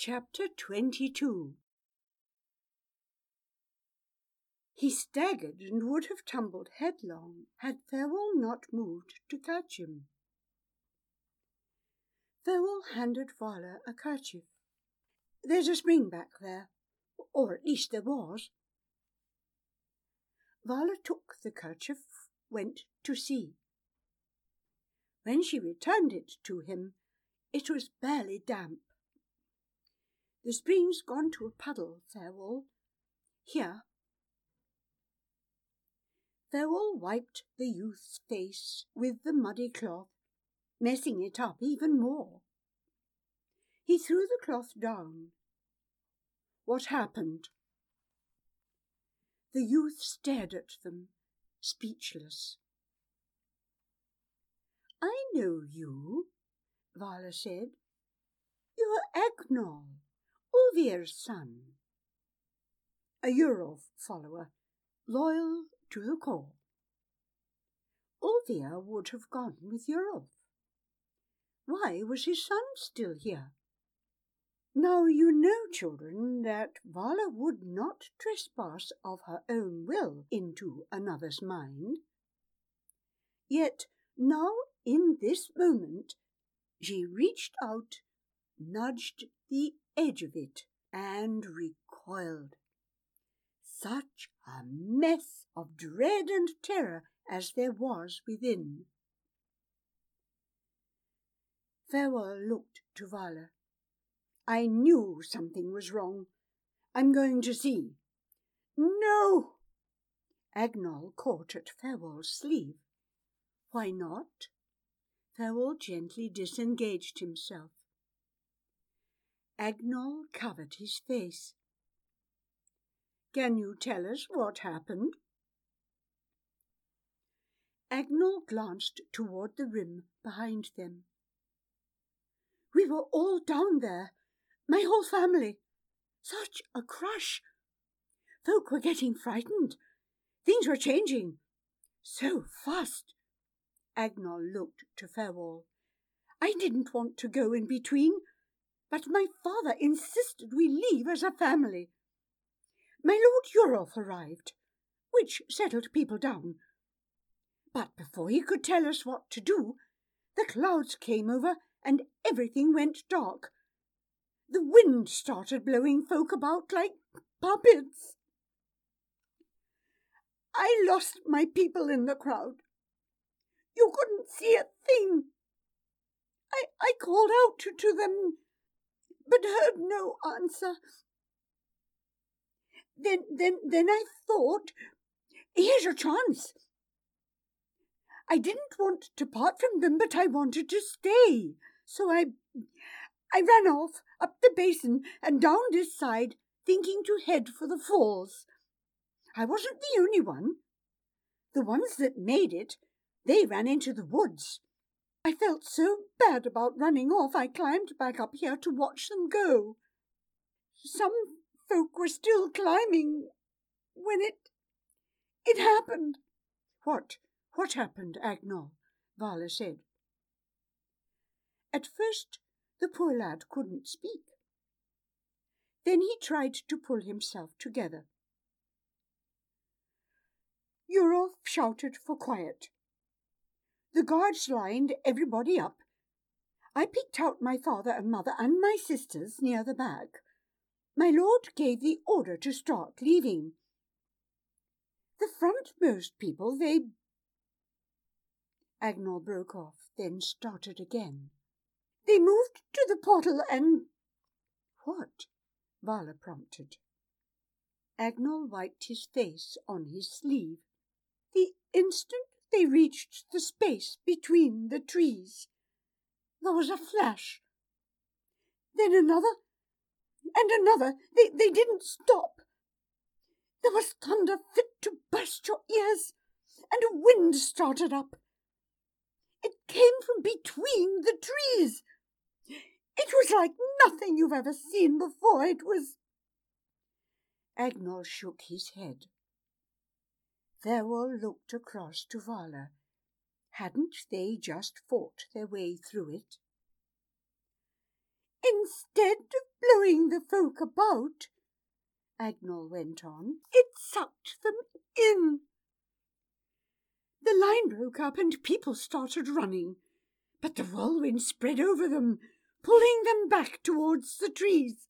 Chapter 22 He staggered and would have tumbled headlong had Farewell not moved to catch him. Farewell handed Vala a kerchief. There's a spring back there, or at least there was. Vala took the kerchief, went to see. When she returned it to him, it was barely damp. The spring's gone to a puddle, Farewell. Here. Farewell wiped the youth's face with the muddy cloth, messing it up even more. He threw the cloth down. What happened? The youth stared at them, speechless. I know you, Vala said. You're Agnol. Ulvir's son, a Eurolf follower, loyal to the core. Ulvir would have gone with Eurolf. Why was his son still here? Now you know, children, that Vala would not trespass of her own will into another's mind. Yet now, in this moment, she reached out, nudged the edge of it and recoiled. Such a mess of dread and terror as there was within. Farewell looked to Vala. I knew something was wrong. I'm going to see. No! Agnol caught at Farewell's sleeve. Why not? Farewell gently disengaged himself. Agnol covered his face. Can you tell us what happened? Agnol glanced toward the rim behind them. We were all down there, my whole family. Such a crush. Folk were getting frightened. Things were changing. So fast. Agnol looked to Farewell. I didn't want to go in between but my father insisted we leave as a family. My Lord Eurolf arrived, which settled people down. But before he could tell us what to do, the clouds came over and everything went dark. The wind started blowing folk about like puppets. I lost my people in the crowd. You couldn't see a thing. I, I called out to them but heard no answer. Then, then, then I thought, here's your chance. I didn't want to part from them, but I wanted to stay. So I, I ran off up the basin and down this side, thinking to head for the falls. I wasn't the only one. The ones that made it, they ran into the woods. I felt so bad about running off, I climbed back up here to watch them go. Some folk were still climbing when it. it happened. What? What happened, Agnol? Vala said. At first, the poor lad couldn't speak. Then he tried to pull himself together. Eurolf shouted for quiet. The guards lined everybody up. I picked out my father and mother and my sisters near the back. My lord gave the order to start leaving. The frontmost people, they. Agnol broke off, then started again. They moved to the portal and. What? Vala prompted. Agnol wiped his face on his sleeve. The instant they reached the space between the trees. There was a flash. Then another and another. They, they didn't stop. There was thunder fit to burst your ears, and a wind started up. It came from between the trees. It was like nothing you've ever seen before. It was. Agnol shook his head. Farewell looked across to Vala. Hadn't they just fought their way through it? Instead of blowing the folk about, Agnol went on, it sucked them in. The line broke up and people started running, but the whirlwind spread over them, pulling them back towards the trees.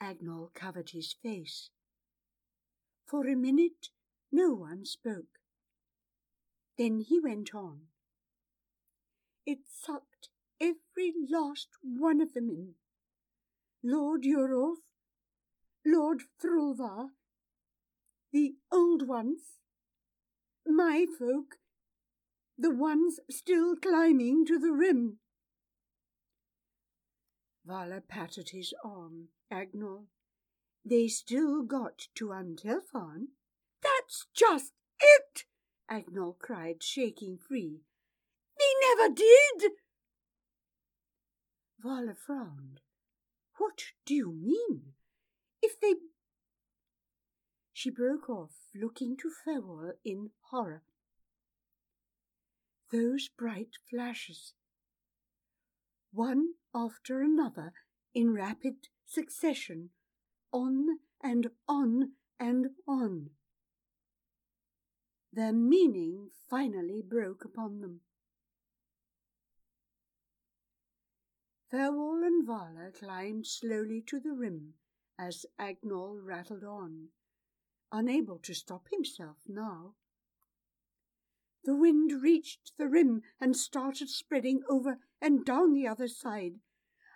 Agnol covered his face. For a minute no one spoke. Then he went on. It sucked every last one of them in. Lord Eurolf, Lord Thrulvar, the old ones, my folk, the ones still climbing to the rim. Vala patted his arm. Agnol, they still got to Antelphan. That's just it, Agnol cried, shaking free. They never did. Vala frowned. What do you mean? If they... She broke off, looking to Farewell in horror. Those bright flashes, one after another in rapid succession, on and on and on. Their meaning finally broke upon them. Farewell and Vala climbed slowly to the rim as Agnol rattled on, unable to stop himself now. The wind reached the rim and started spreading over and down the other side.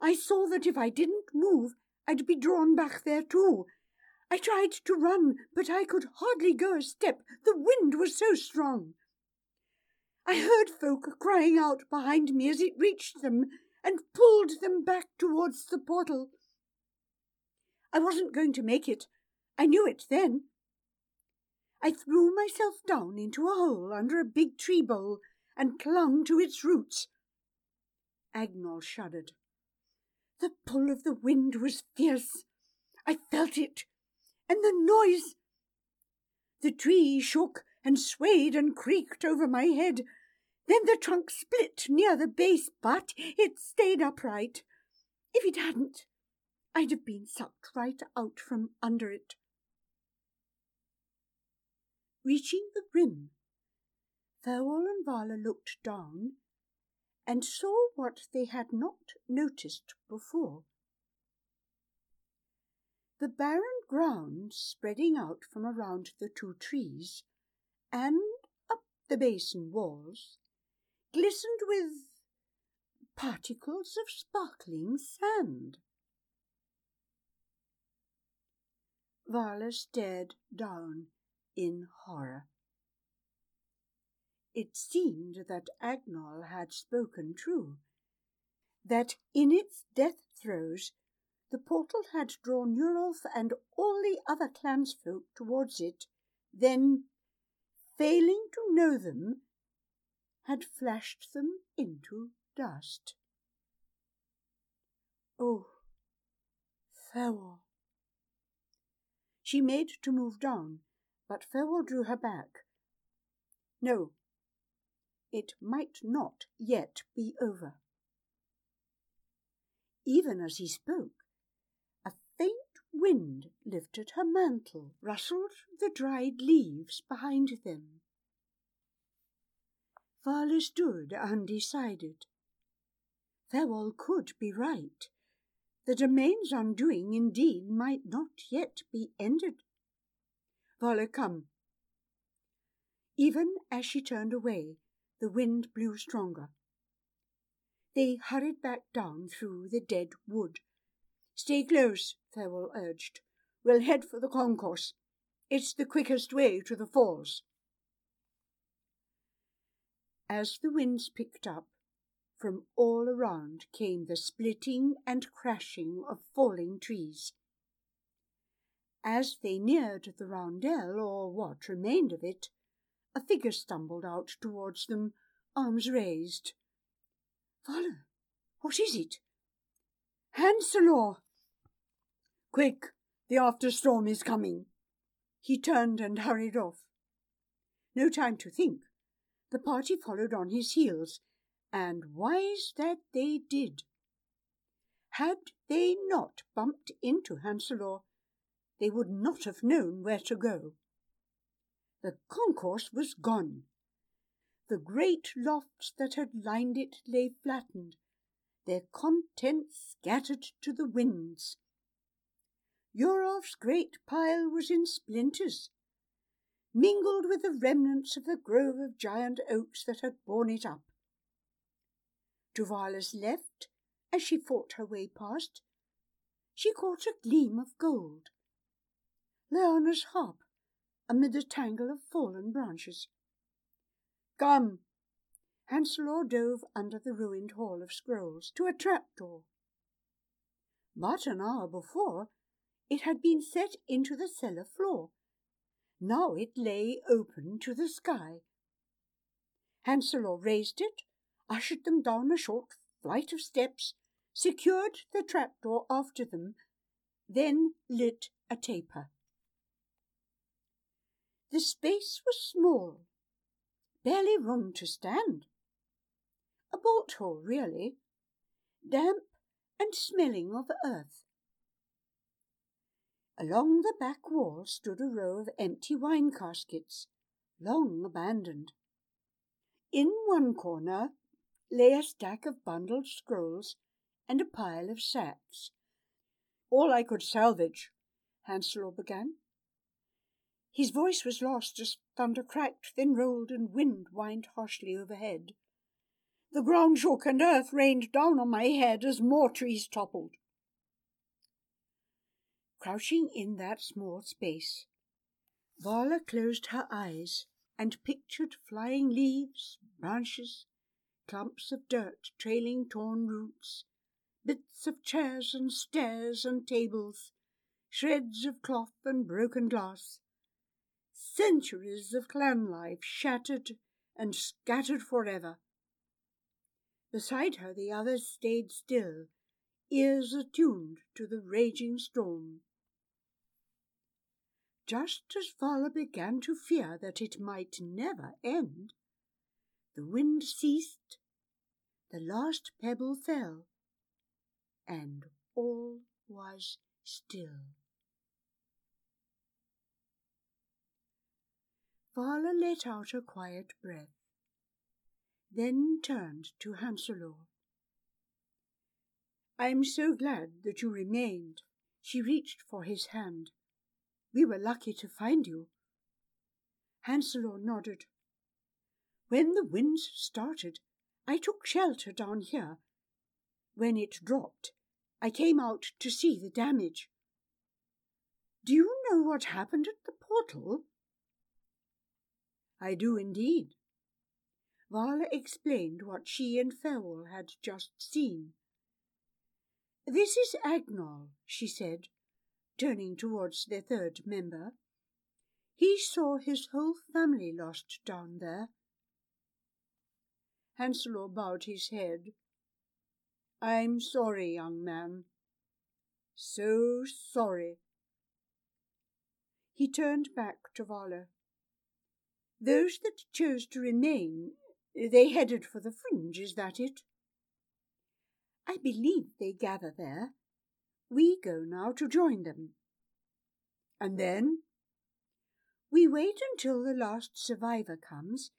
I saw that if I didn't move, I'd be drawn back there too. I tried to run, but I could hardly go a step. The wind was so strong. I heard folk crying out behind me as it reached them and pulled them back towards the portal. I wasn't going to make it. I knew it then. I threw myself down into a hole under a big tree bole and clung to its roots. Agnol shuddered. The pull of the wind was fierce. I felt it, and the noise. The tree shook and swayed and creaked over my head. Then the trunk split near the base, but it stayed upright. If it hadn't, I'd have been sucked right out from under it. Reaching the rim, Farewell and Vala looked down and saw what they had not noticed before. The barren ground spreading out from around the two trees and up the basin walls glistened with particles of sparkling sand. Vala stared down in horror. It seemed that Agnol had spoken true, that in its death throes the portal had drawn Eurolf and all the other clansfolk towards it, then, failing to know them, had flashed them into dust. Oh, farewell! She made to move down, but Farewell drew her back. No, it might not yet be over. Even as he spoke, wind lifted her mantle, rustled the dried leaves behind them. Vala stood undecided. Farewell could be right. The domain's undoing indeed might not yet be ended. Vala, come. Even as she turned away, the wind blew stronger. They hurried back down through the dead wood. Stay close, Farewell urged. We'll head for the concourse. It's the quickest way to the falls. As the winds picked up, from all around came the splitting and crashing of falling trees. As they neared the roundel, or what remained of it, a figure stumbled out towards them, arms raised. Vala, what is it? Hanselor! Quick, the after-storm is coming. He turned and hurried off. No time to think. The party followed on his heels, and wise that they did. Had they not bumped into Hanselor, they would not have known where to go. The concourse was gone. The great lofts that had lined it lay flattened, their contents scattered to the winds. Yurov's great pile was in splinters, mingled with the remnants of the grove of giant oaks that had borne it up. To Vala's left, as she fought her way past, she caught a gleam of gold. Leona's harp amid a tangle of fallen branches. Come! Hanselor dove under the ruined hall of scrolls to a trapdoor. But an hour before, it had been set into the cellar floor. Now it lay open to the sky. Hanselor raised it, ushered them down a short flight of steps, secured the trapdoor after them, then lit a taper. The space was small, barely room to stand. A bolt hole, really, damp and smelling of earth. Along the back wall stood a row of empty wine caskets, long abandoned. In one corner lay a stack of bundled scrolls and a pile of sacks. All I could salvage, Hanselor began. His voice was lost as thunder cracked, then rolled, and wind whined harshly overhead. The ground shook, and earth rained down on my head as more trees toppled. Crouching in that small space, Vala closed her eyes and pictured flying leaves, branches, clumps of dirt trailing torn roots, bits of chairs and stairs and tables, shreds of cloth and broken glass, centuries of clan life shattered and scattered forever. Beside her, the others stayed still, ears attuned to the raging storm. Just as Vala began to fear that it might never end, the wind ceased, the last pebble fell, and all was still. Vala let out a quiet breath, then turned to Hanselor. I am so glad that you remained. She reached for his hand. We were lucky to find you. Hanselor nodded. When the winds started, I took shelter down here. When it dropped, I came out to see the damage. Do you know what happened at the portal? I do indeed. Vala explained what she and Farewell had just seen. This is Agnol, she said, turning towards their third member. He saw his whole family lost down there. Hanselor bowed his head. I'm sorry, young man. So sorry. He turned back to Vala. Those that chose to remain, they headed for the fringe, is that it? I believe they gather there. We go now to join them. And then? We wait until the last survivor comes,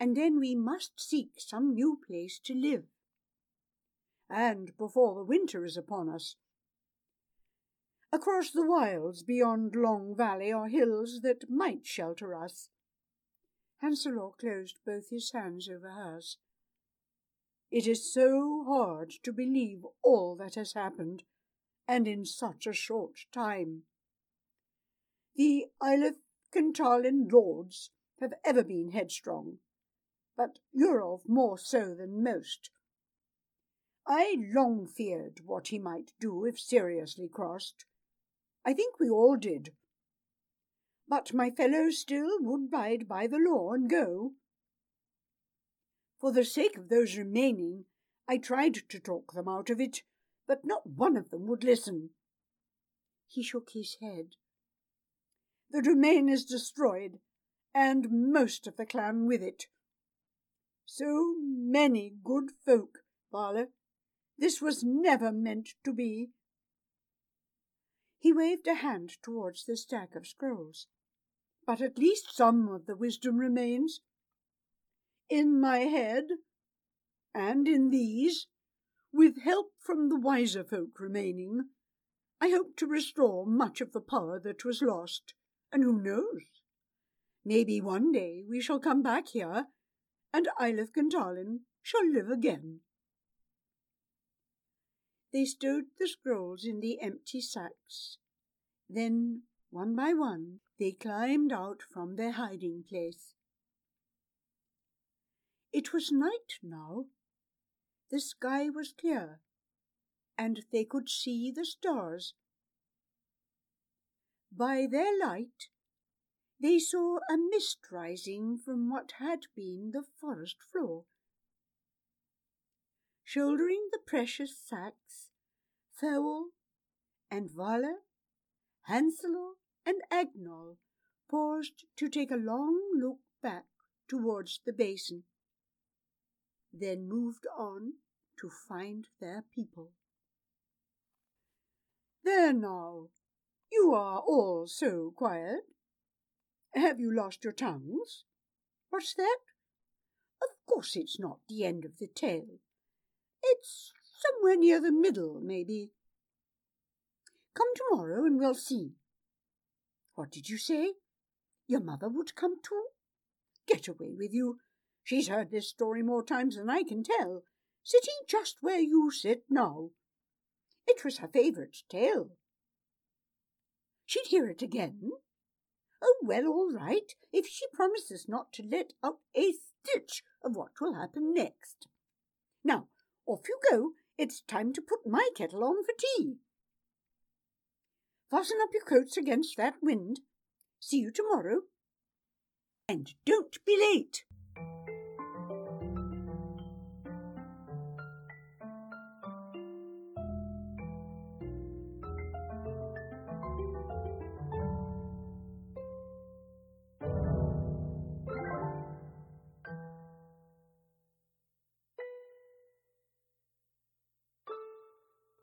and then we must seek some new place to live. And before the winter is upon us. Across the wilds beyond Long Valley are hills that might shelter us. Hanselor closed both his hands over hers. It is so hard to believe all that has happened, and in such a short time. The Eilif Kintalin lords have ever been headstrong, but Yurov more so than most. I long feared what he might do if seriously crossed. I think we all did but my fellows still would bide by the law and go. For the sake of those remaining, I tried to talk them out of it, but not one of them would listen. He shook his head. The domain is destroyed, and most of the clan with it. So many good folk, Vala, This was never meant to be. He waved a hand towards the stack of scrolls. But at least some of the wisdom remains. In my head, and in these, with help from the wiser folk remaining, I hope to restore much of the power that was lost, and who knows? Maybe one day we shall come back here, and Eilif Gantalin shall live again. They stowed the scrolls in the empty sacks. Then, one by one, they climbed out from their hiding place. It was night now. The sky was clear, and they could see the stars. By their light, they saw a mist rising from what had been the forest floor. Shouldering the precious sacks, Farewell and Vala, Hanselor and Agnol paused to take a long look back towards the basin, then moved on to find their people. There now, you are all so quiet. Have you lost your tongues? What's that? Of course it's not the end of the tale. It's somewhere near the middle, maybe. Come tomorrow and we'll see. What did you say? Your mother would come too? Get away with you. She's heard this story more times than I can tell, sitting just where you sit now. It was her favourite tale. She'd hear it again. Oh, well, all right, if she promises not to let out a stitch of what will happen next. Now, off you go it's time to put my kettle on for tea. Fasten up your coats against that wind. See you tomorrow. And don't be late.